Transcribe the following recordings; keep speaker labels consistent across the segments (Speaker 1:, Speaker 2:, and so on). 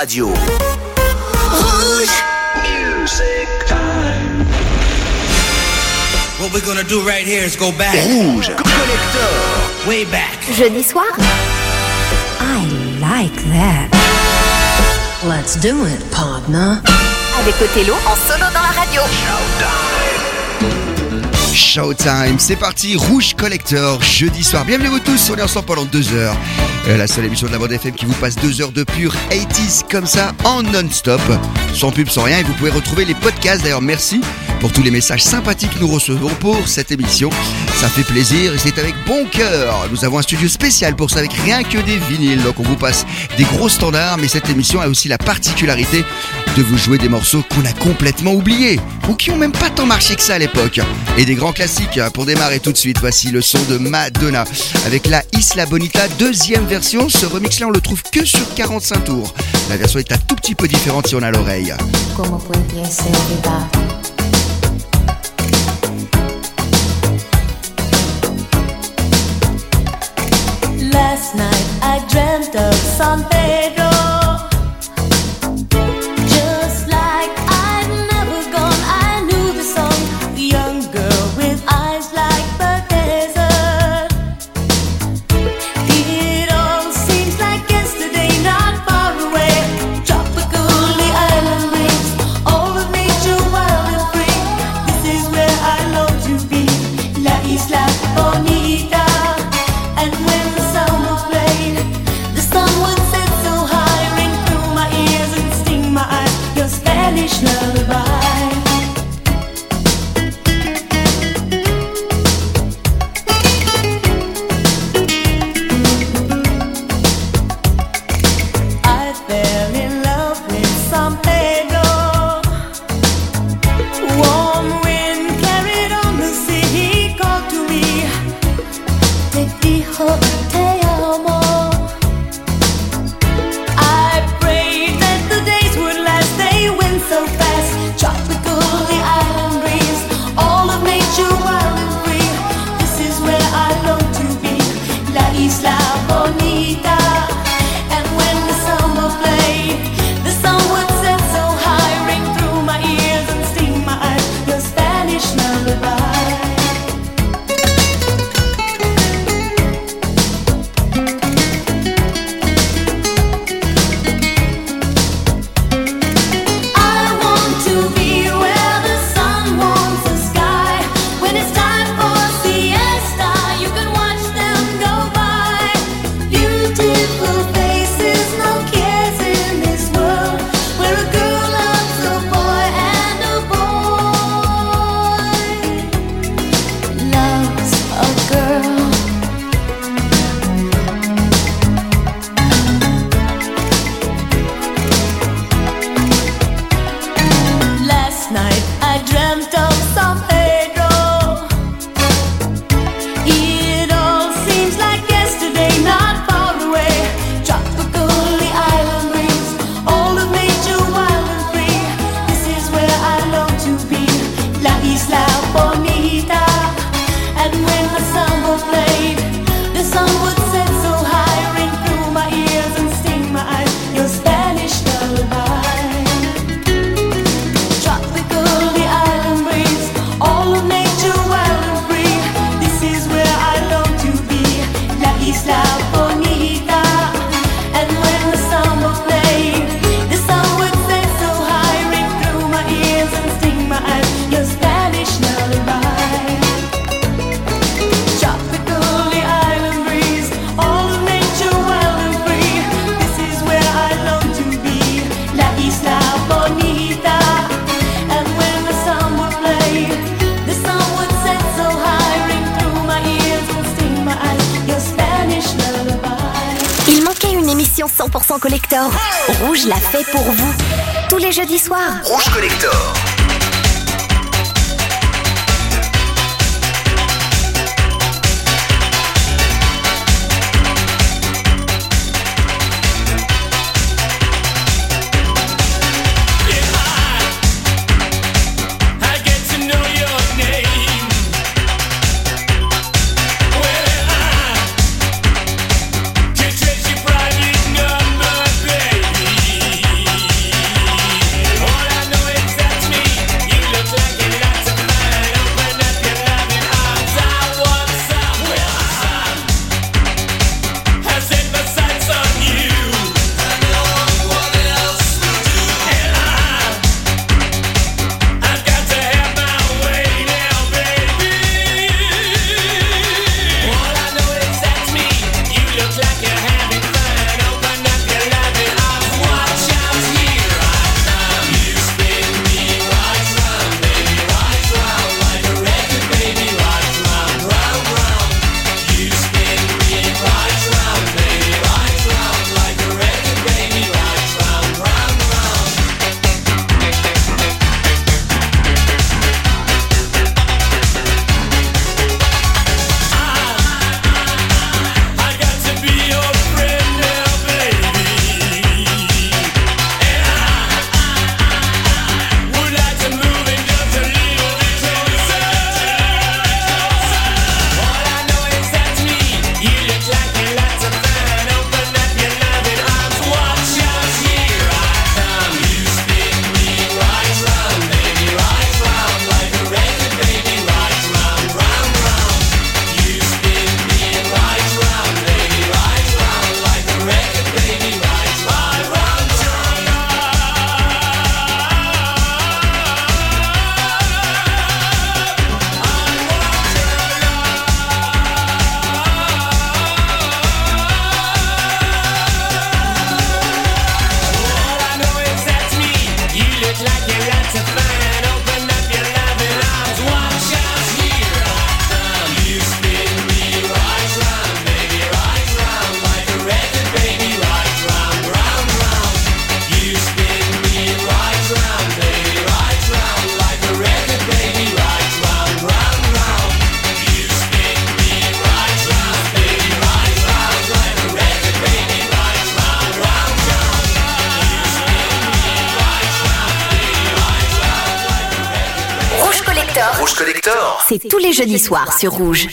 Speaker 1: radio. Rouge. Music time.
Speaker 2: What we're gonna do right here is go back.
Speaker 1: Rouge. Collector.
Speaker 2: Way back.
Speaker 3: Jeudi soir?
Speaker 4: I like that. Let's do it, partner.
Speaker 3: Avec Othello en solo dans la radio.
Speaker 5: Showtime, c'est parti, Rouge Collector, jeudi soir. Bienvenue vous tous, on est ensemble pendant deux heures. Euh, la seule émission de la bande FM qui vous passe deux heures de pur 80s comme ça, en non-stop, sans pub, sans rien. Et vous pouvez retrouver les podcasts. D'ailleurs, merci pour tous les messages sympathiques que nous recevons pour cette émission. Ça fait plaisir et c'est avec bon cœur. Nous avons un studio spécial pour ça avec rien que des vinyles. Donc on vous passe des gros standards, mais cette émission a aussi la particularité de vous jouer des morceaux qu'on a complètement oubliés ou qui ont même pas tant marché que ça à l'époque. Et des grands classiques pour démarrer tout de suite. Voici le son de Madonna avec la Isla Bonita deuxième version. Ce remix là on le trouve que sur 45 tours. La version est un tout petit peu différente si on a l'oreille.
Speaker 6: Last night I dreamt of San Pedro. L'a
Speaker 3: fait pour vous. Tous les jeudis soirs.
Speaker 1: Rouge Collector.
Speaker 3: Jeudis soirs sur Rouge.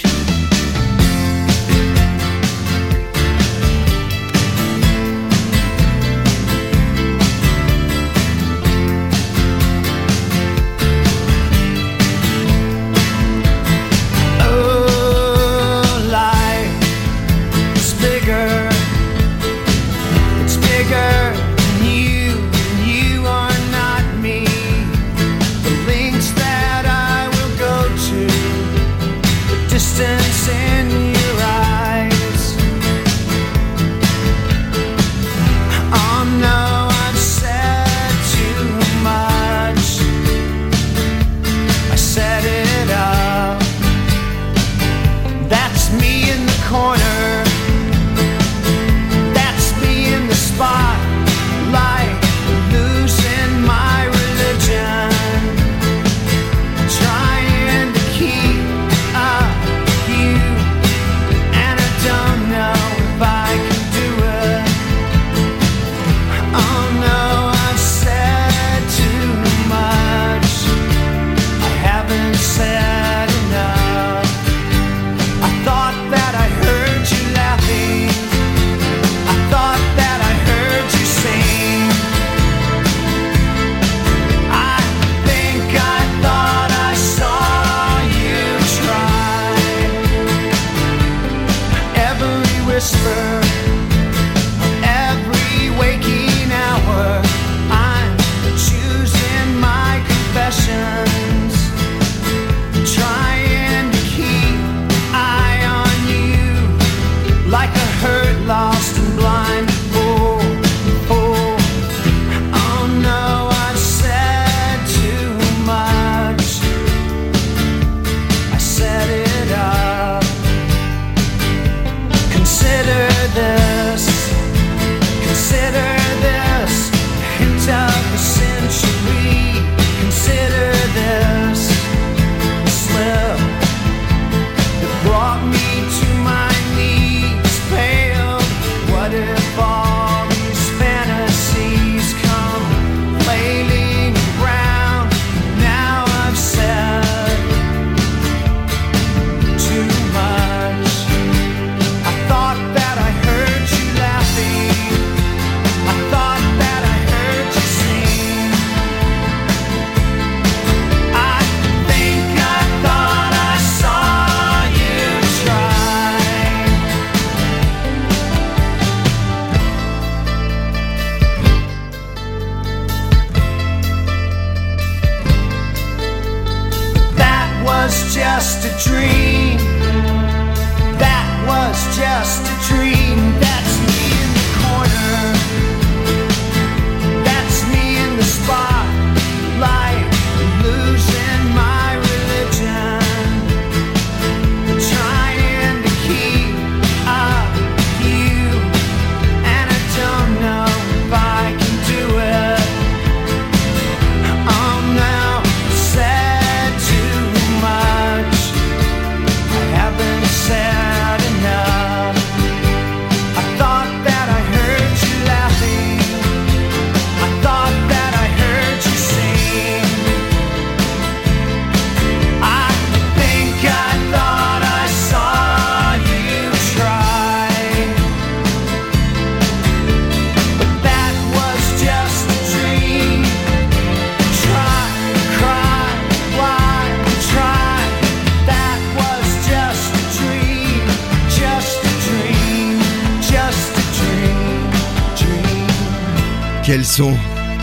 Speaker 5: Quel son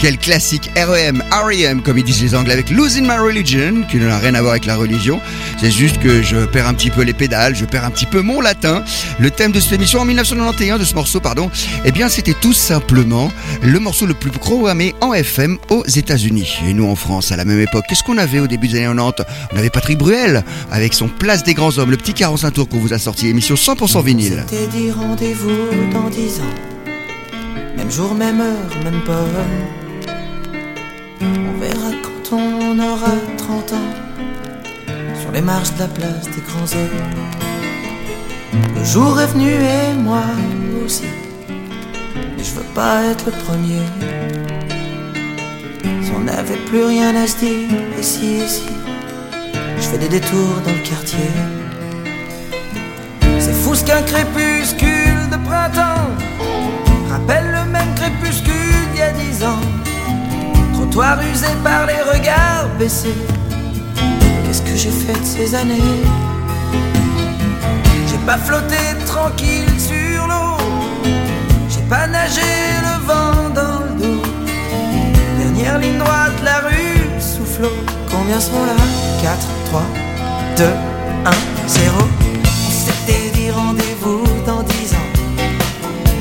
Speaker 5: quel classique REM, REM comme ils disent les Anglais avec Losing My Religion, qui n'a rien à voir avec la religion. C'est juste que je perds un petit peu les pédales, je perds un petit peu mon latin. Le thème de cette émission en 1991, de ce morceau, pardon, eh bien c'était tout simplement le morceau le plus programmé en FM aux États-Unis. Et nous en France, à la même époque, qu'est-ce qu'on avait au début des années 90 On avait Patrick Bruel avec son Place des Grands Hommes, le petit 45 tours qu'on vous a sorti, émission 100% vinyle.
Speaker 7: Rendez-vous dans dix ans. Même jour, même heure, même pomme. On verra quand on aura 30 ans. Sur les marches de la place des grands hommes. Le jour est venu et moi aussi. Et je veux pas être le premier. Si on n'avait plus rien à se dire, et si, si. Je fais des détours dans le quartier. C'est fou ce qu'un crépuscule de printemps rappelle le même crépuscule d'il y a dix ans. Trottoir usé par les regards baissés. Qu'est-ce que j'ai fait de ces années? J'ai pas flotté tranquille sur l'eau. J'ai pas nagé le vent dans le dos. Dernière ligne droite, la rue soufflot. Combien sont là? 4, 3, 2, 1, 0. On s'était dit rendez-vous dans 10 ans.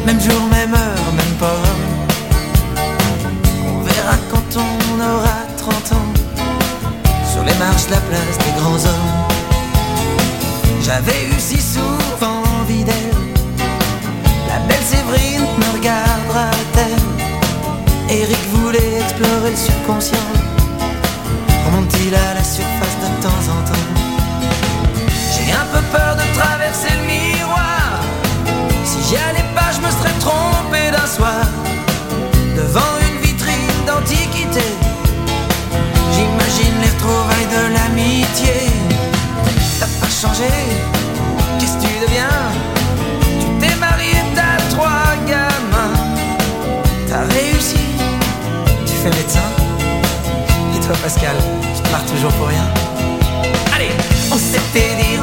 Speaker 7: Même jour, même heure, même pas. On verra quand on aura 30 ans. Sur les marches de la place des grands hommes. J'avais eu si Pascal, je pars toujours pour rien. Allez, on s'était dit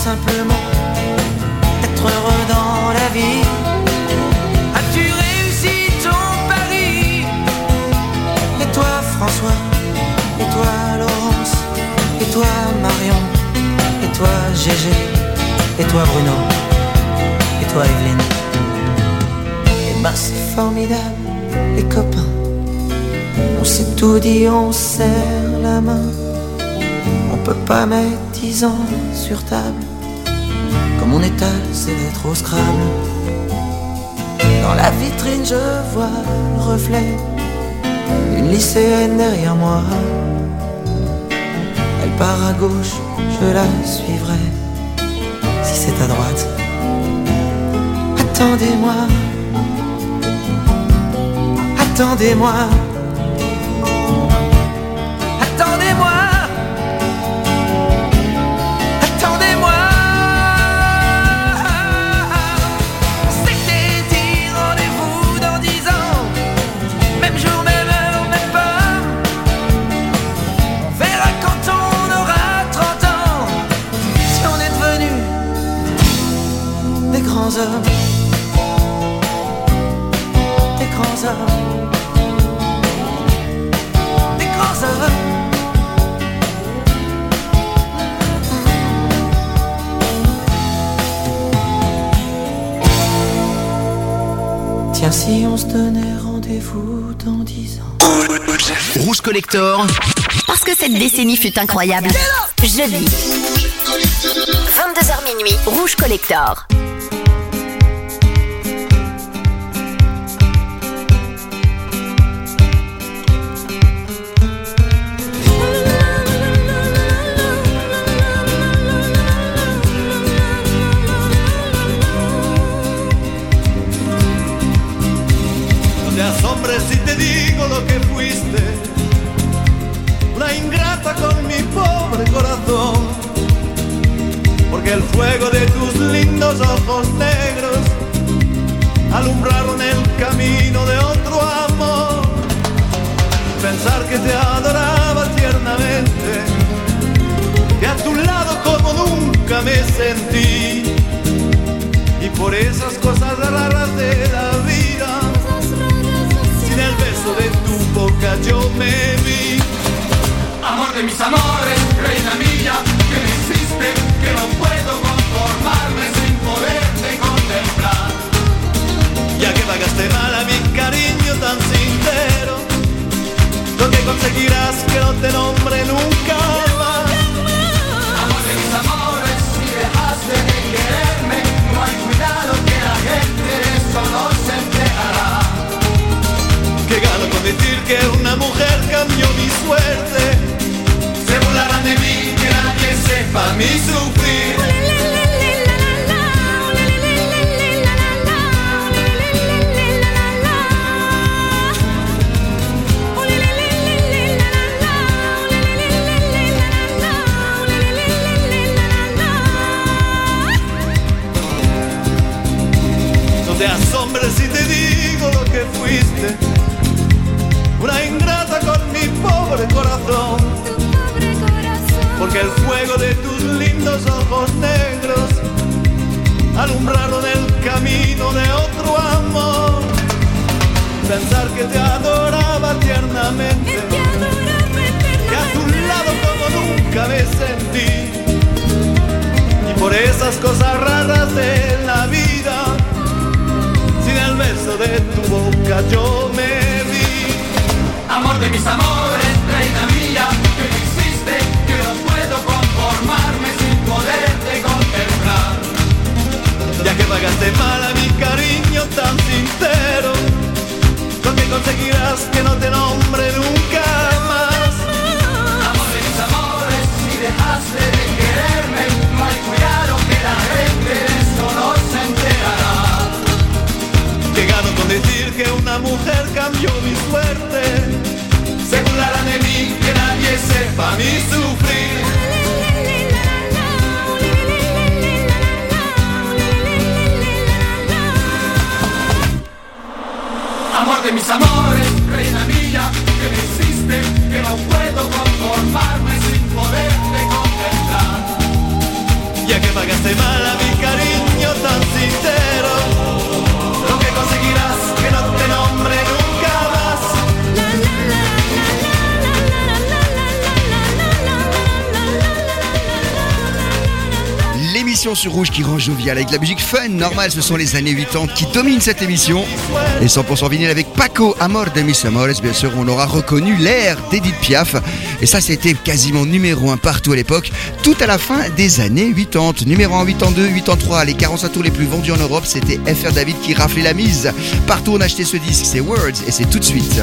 Speaker 7: simplement d'être heureux dans la vie. As-tu réussi ton pari? Et toi, François? Et toi, Laurence? Et toi, Marion? Et toi, Gégé? Et toi, Bruno? Et toi, Evelyne? Et ben, c'est formidable, les copains. On s'est tout dit, on serre la main. On peut pas mettre dix ans sur table. Comme on étale ses lettres au scrabble. Dans la vitrine, je vois le reflet d'une lycéenne derrière moi. Elle part à gauche, je la suivrai. Si c'est à droite. Attendez-moi. Attendez-moi. Grands hommes. Des grands hommes. Des grands hommes. Tiens, si on se donnait rendez-vous dans dix ans.
Speaker 1: Rouge Collector,
Speaker 3: Parce que cette décennie fut incroyable. Jeudi. 22h minuit, Rouge Collector.
Speaker 8: Fuego de tus lindos ojos negros alumbraron el camino de otro amor. Pensar que te adoraba tiernamente, que a tu lado como nunca me sentí, y por esas cosas raras de la vida sin el beso de tu boca yo me vi.
Speaker 9: Amor de mis amores, reina mía, que me hiciste, que no puedo conformarme sin poderte contemplar.
Speaker 8: Ya que pagaste mal a mi cariño Lo que conseguirás que no te nombre nunca más.
Speaker 9: Amor mis amores, si dejaste de quererme, no hay cuidado que la gente de eso no se enterará.
Speaker 8: Que gano con decir que una mujer cambió mi suerte.
Speaker 9: Se burlarán de mí, que nadie sepa mi sufrir.
Speaker 8: Fuiste. Una ingrata con mi pobre corazón. Porque el fuego de tus lindos ojos negros alumbraron el camino de otro amor. Pensar que te adoraba tiernamente. Que a tu lado como nunca me sentí. Y por esas cosas raras de la vida, beso de tu boca yo me vi.
Speaker 9: Amor de mis amores, reina mía,
Speaker 8: mi
Speaker 9: sufrir. Amor de mis amores,
Speaker 5: L'émission sur Rouge qui rend jovial avec la musique fun, normal, ce sont les années 80 qui dominent cette émission. Et 100% vinyle avec Paco, Amor de mis amores, bien sûr, on aura reconnu l'air d'Edith Piaf. Et ça, c'était quasiment numéro 1 partout à l'époque, tout à la fin des années 80. Numéro 1, 82, 83, les 40 tours les plus vendus en Europe, c'était FR David qui raflait la mise. Partout on achetait ce disque, c'est Words, et c'est tout de suite.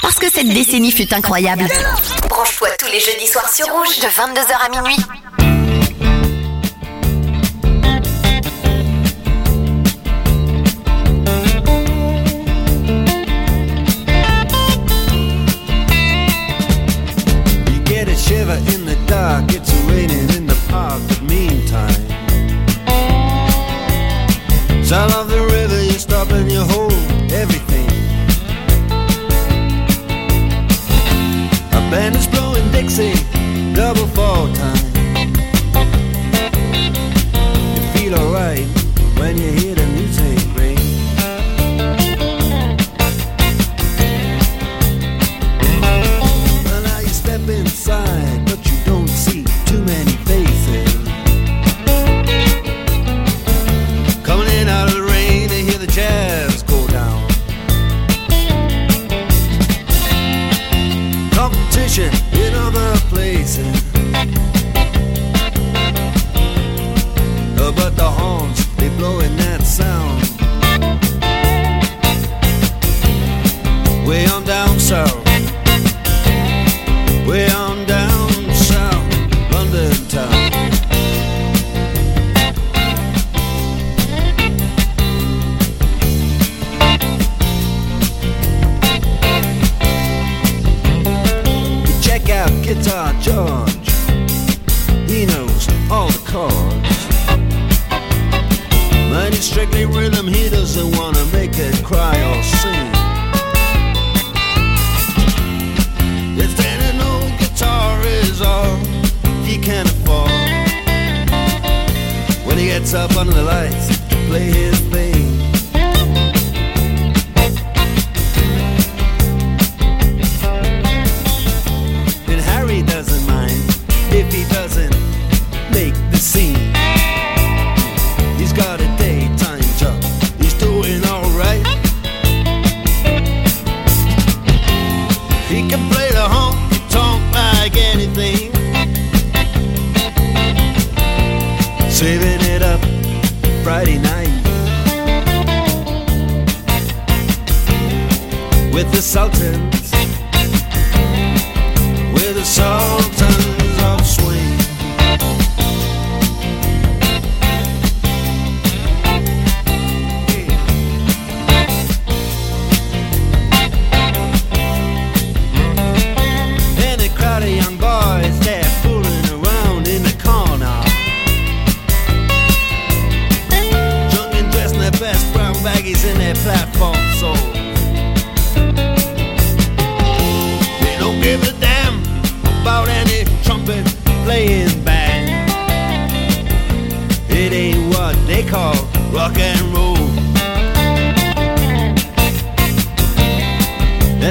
Speaker 10: Parce que cette décennie fut incroyable. Branche-toi tous les jeudis soirs sur Rouge de 22h à minuit.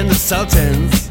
Speaker 11: and the Sultans.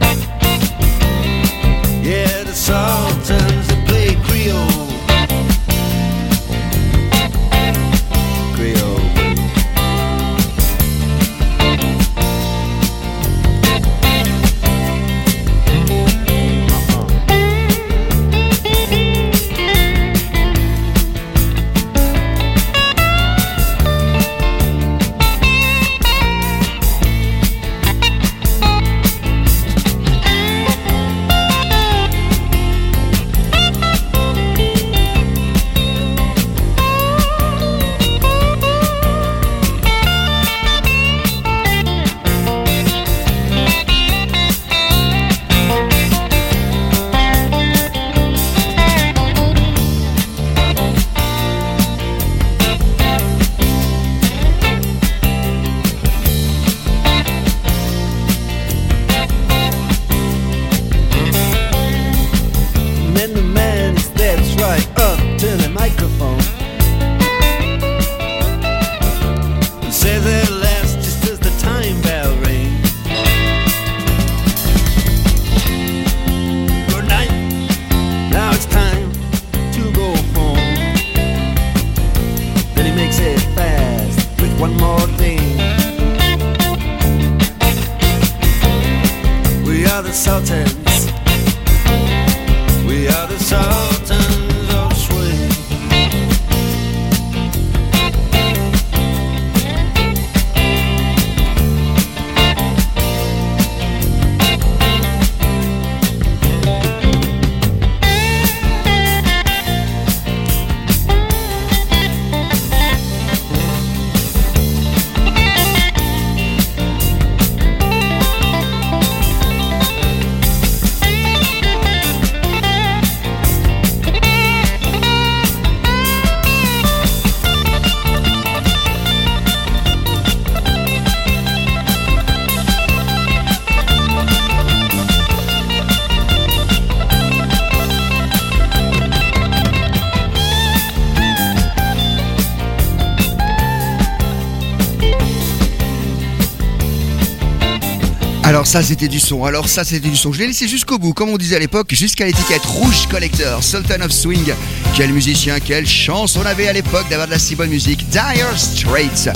Speaker 5: ça c'était du son, alors ça c'était du son. Je l'ai laissé jusqu'au bout, comme on disait à l'époque, jusqu'à l'étiquette Rouge Collector, Sultan of Swing. Quel musicien, quelle chance on avait à l'époque d'avoir de la si bonne musique. Dire Straits.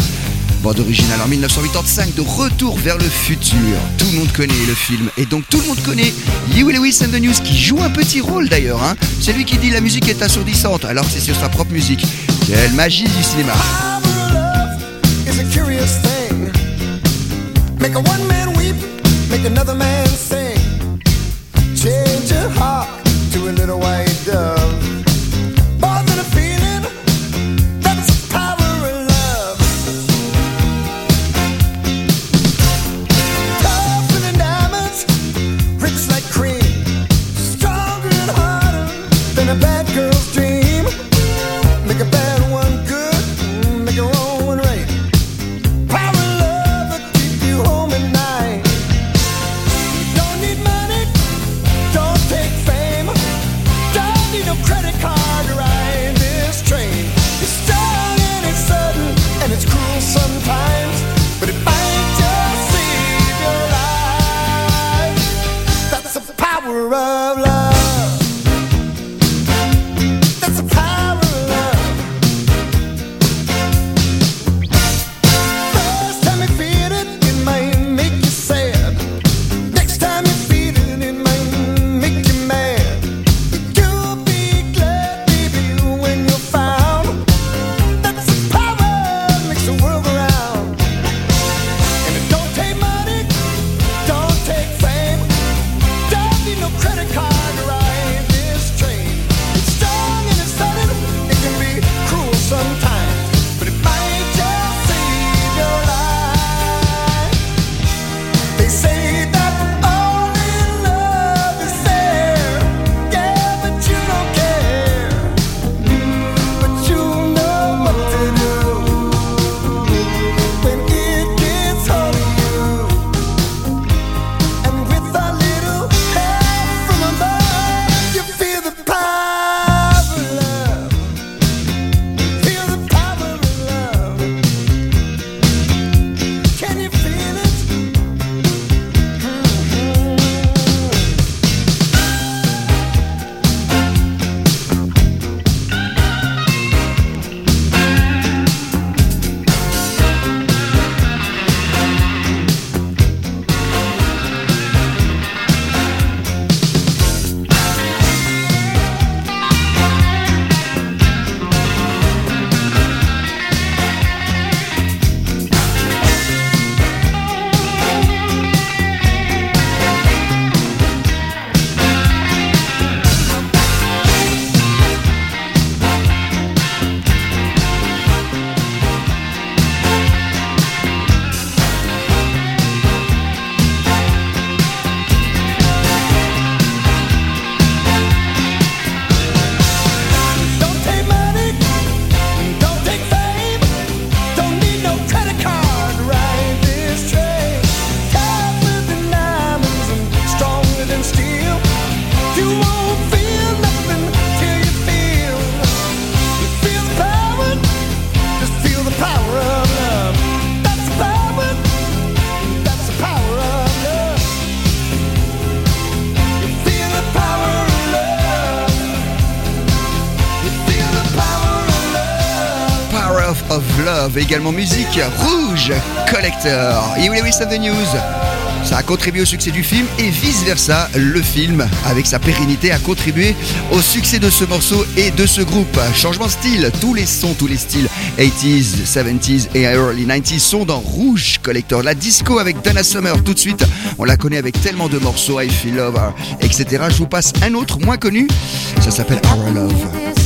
Speaker 5: Bande originale en 1985 de Retour vers le futur. Tout le monde connaît le film et donc tout le monde connaît Huey Lewis and the News qui joue un petit rôle d'ailleurs. Hein. C'est lui qui dit la musique est assourdissante alors c'est sur sa propre musique. Quelle magie du cinéma.
Speaker 12: another
Speaker 5: également musique Rouge Collector. Et oui, oui, c'est The News.
Speaker 6: Ça a contribué au succès du film et vice-versa, le film, avec sa pérennité, a contribué au succès de ce morceau et de ce groupe. Changement de style, tous les sons, tous les styles 80s, 70s et early 90s sont dans Rouge Collector. La disco avec Donna Summer, tout de suite, on la connaît avec tellement de morceaux, I Feel Love, etc. Je vous passe un autre moins connu, ça s'appelle Our Love.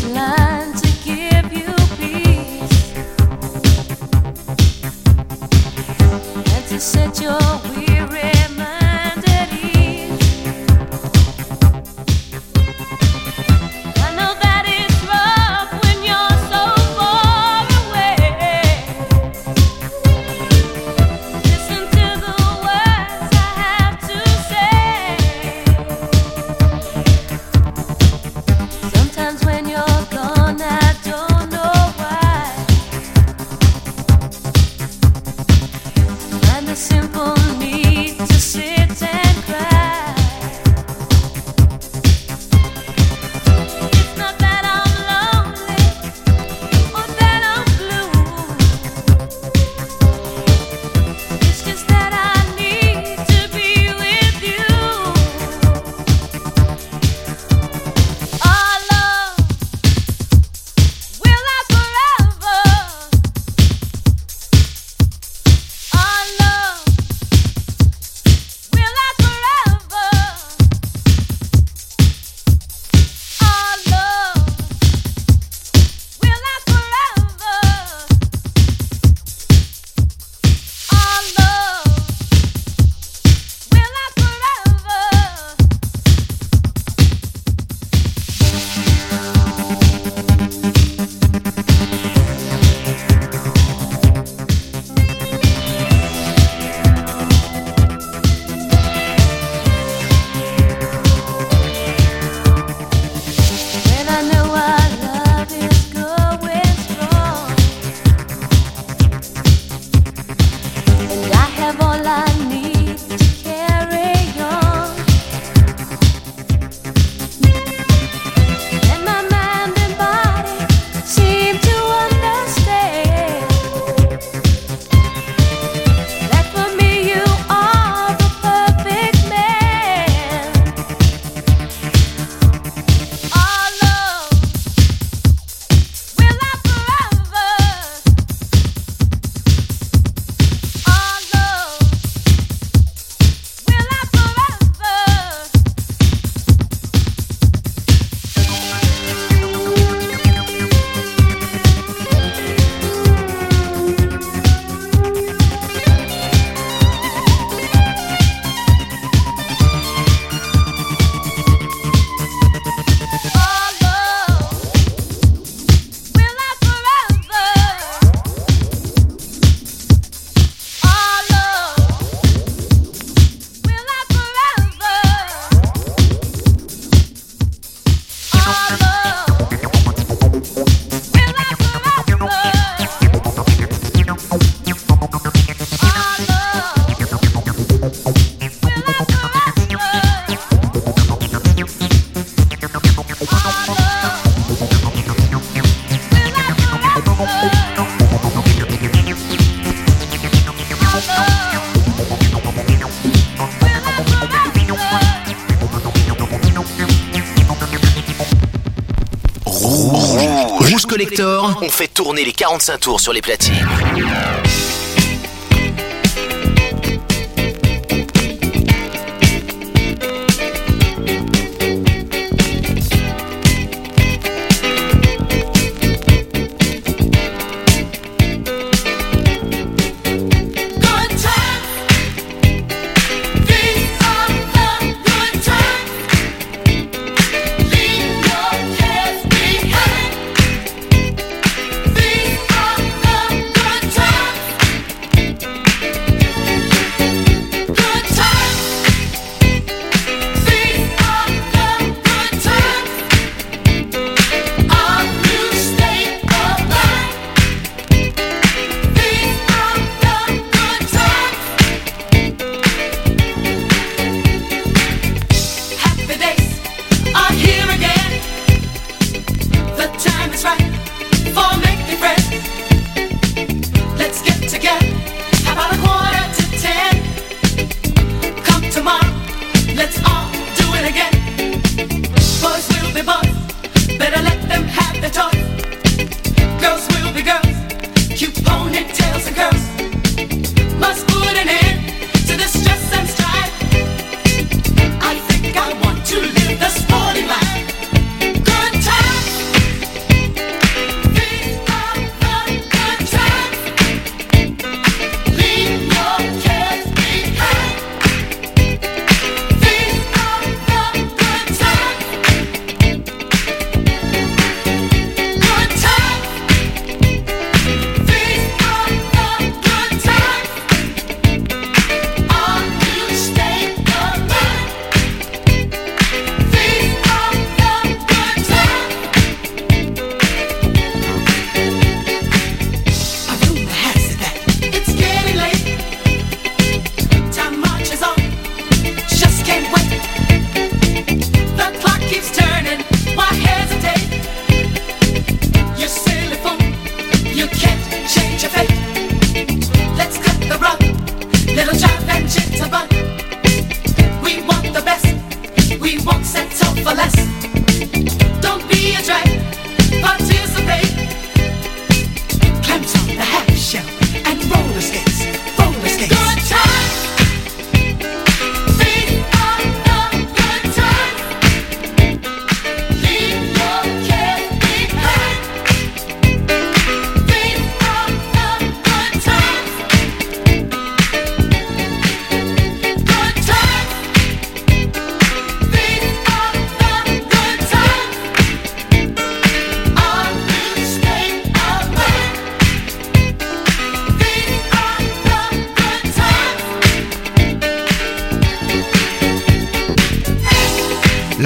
Speaker 1: On
Speaker 13: fait tourner les 45 tours sur les platines.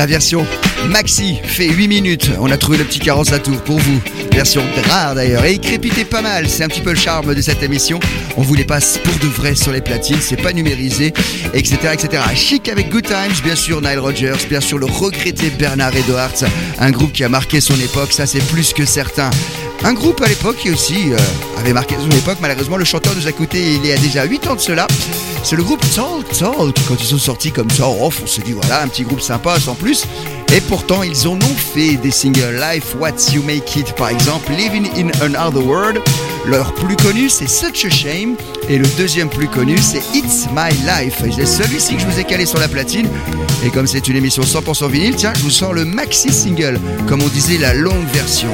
Speaker 5: La version maxi fait 8 minutes. On a trouvé le petit carence à tour pour vous. Version rare d'ailleurs. Et il crépitait pas mal. C'est un petit peu le charme de cette émission. On vous les passe pour de vrai sur les platines. C'est pas numérisé, etc., etc. Chic avec Good Times, bien sûr Nile Rodgers, bien sûr le regretté Bernard Edwards. Un groupe qui a marqué son époque. Ça, c'est plus que certain. Un groupe à l'époque qui aussi euh, avait marqué son époque. Malheureusement, le chanteur nous a coûté il y a déjà 8 ans de cela. C'est le groupe Talk Talk. Quand ils sont sortis comme ça, off, on s'est dit voilà, un petit groupe sympa sans plus. Et pourtant, ils en ont fait des singles Life, What You Make It par exemple, Living in Another World. Leur plus connu, c'est Such a Shame. Et le deuxième plus connu, c'est It's My Life. C'est celui-ci que je vous ai calé sur la platine. Et comme c'est une émission 100% vinyle, tiens, je vous sors le maxi single, comme on disait la longue version.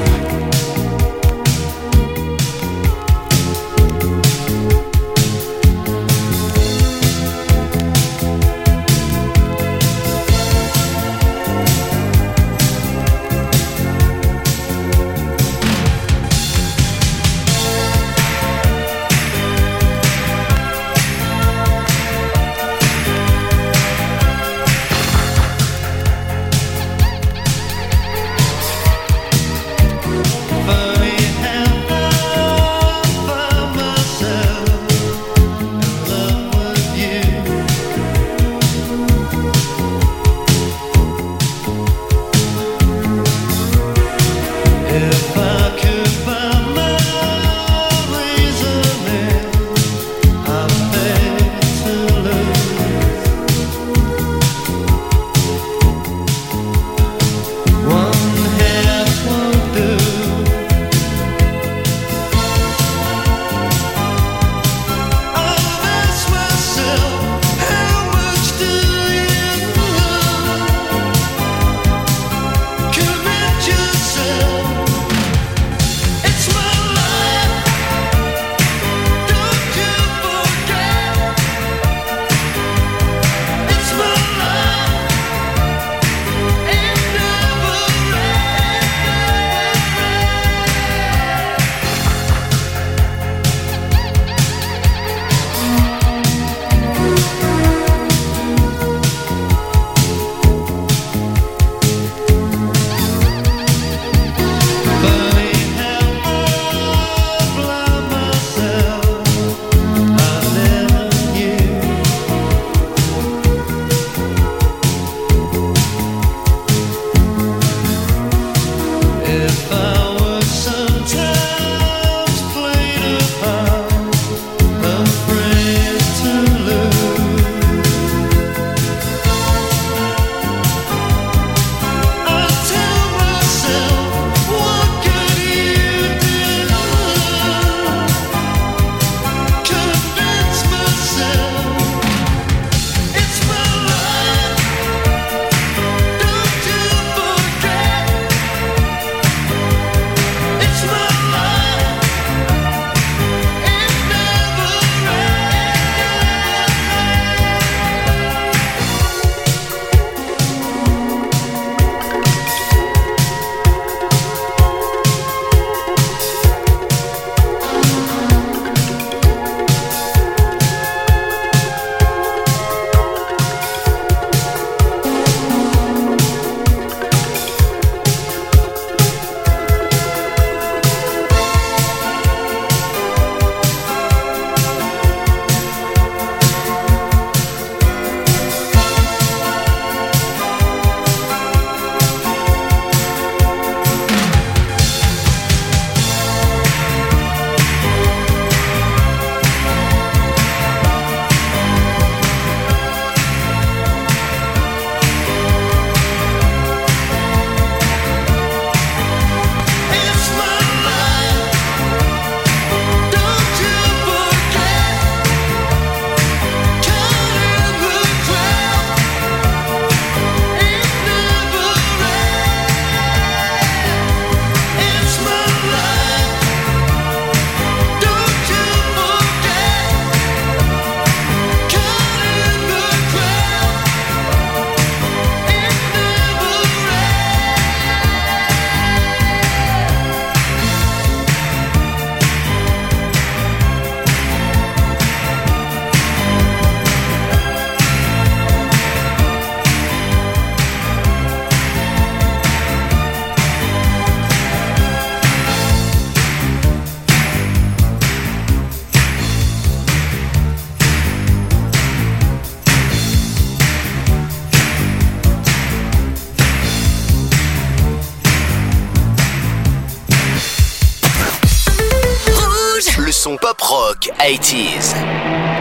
Speaker 14: son pop rock 80s.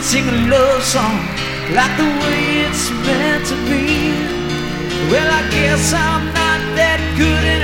Speaker 15: could sing a love song like the way it's meant to be. Well, I guess I'm not that good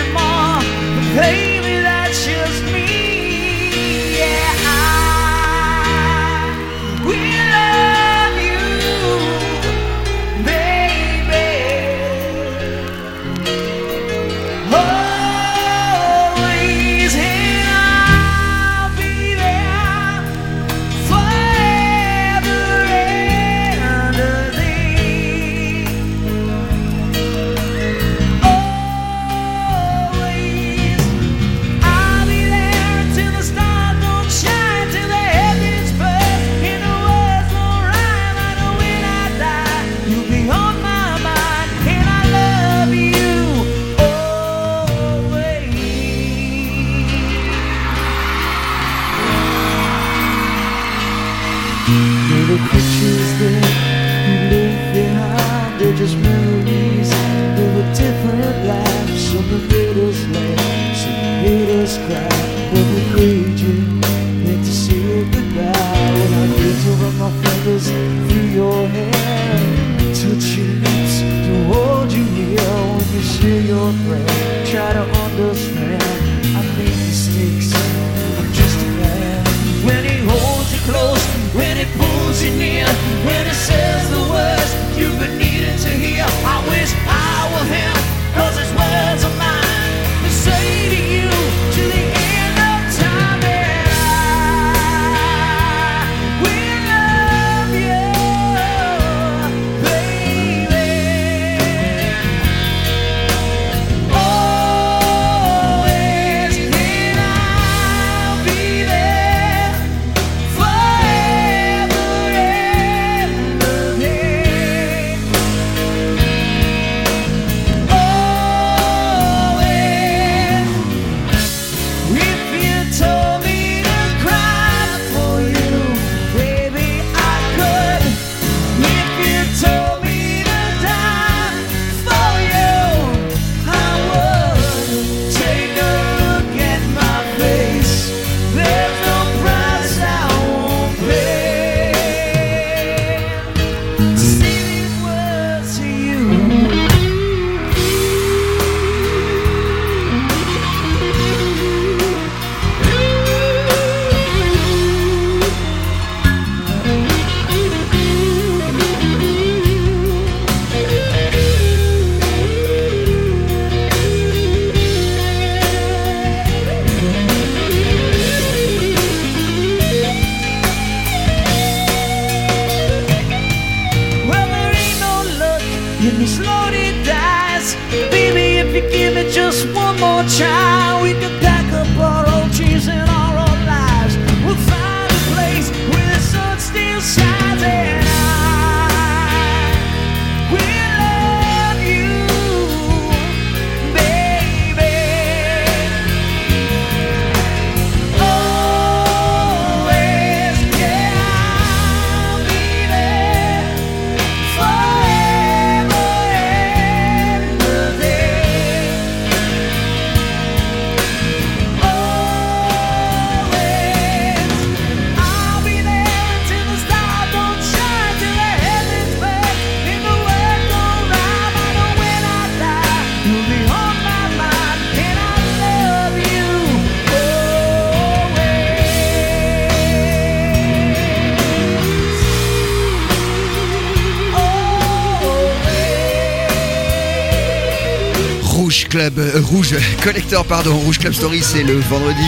Speaker 7: Rouge Club, euh, Rouge Collector, pardon, Rouge Club Story, c'est le vendredi.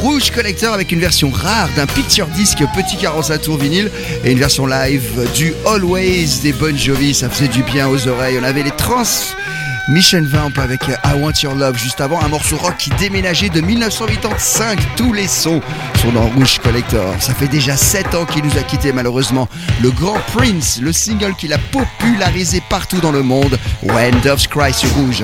Speaker 7: Rouge Collector avec une version rare d'un picture disc petit 45 tours vinyle et une version live du Always des Bon Jovi. Ça faisait du bien aux oreilles. On avait les trans. Mission Vamp avec euh, I Want Your Love juste avant, un morceau rock qui déménageait de 1985. Tous les sons sont dans Rouge Collector. Ça fait déjà 7 ans qu'il nous a quittés malheureusement. Le grand Prince, le single qu'il a popularisé partout dans le monde, When Doves Cry sur Rouge.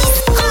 Speaker 4: Oh.